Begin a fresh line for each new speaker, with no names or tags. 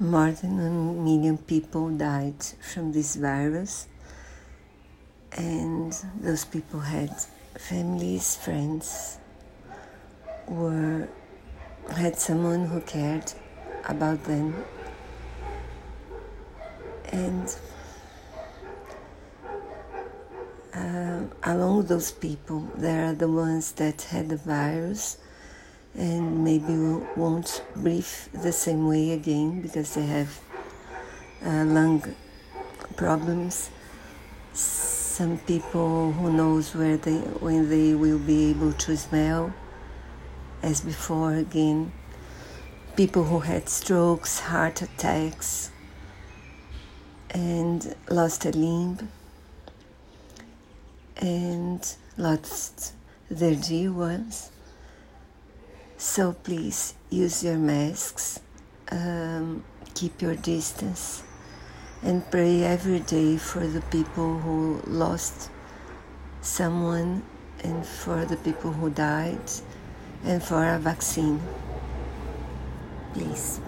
more than a million people died from this virus, and those people had families, friends, were had someone who cared about them, and uh, along those people, there are the ones that had the virus and maybe won't breathe the same way again because they have uh, lung problems. Some people who knows where they when they will be able to smell as before again. People who had strokes, heart attacks, and lost a limb and lost their dear ones. So please use your masks, um, keep your distance, and pray every day for the people who lost someone and for the people who died and for a vaccine. Please.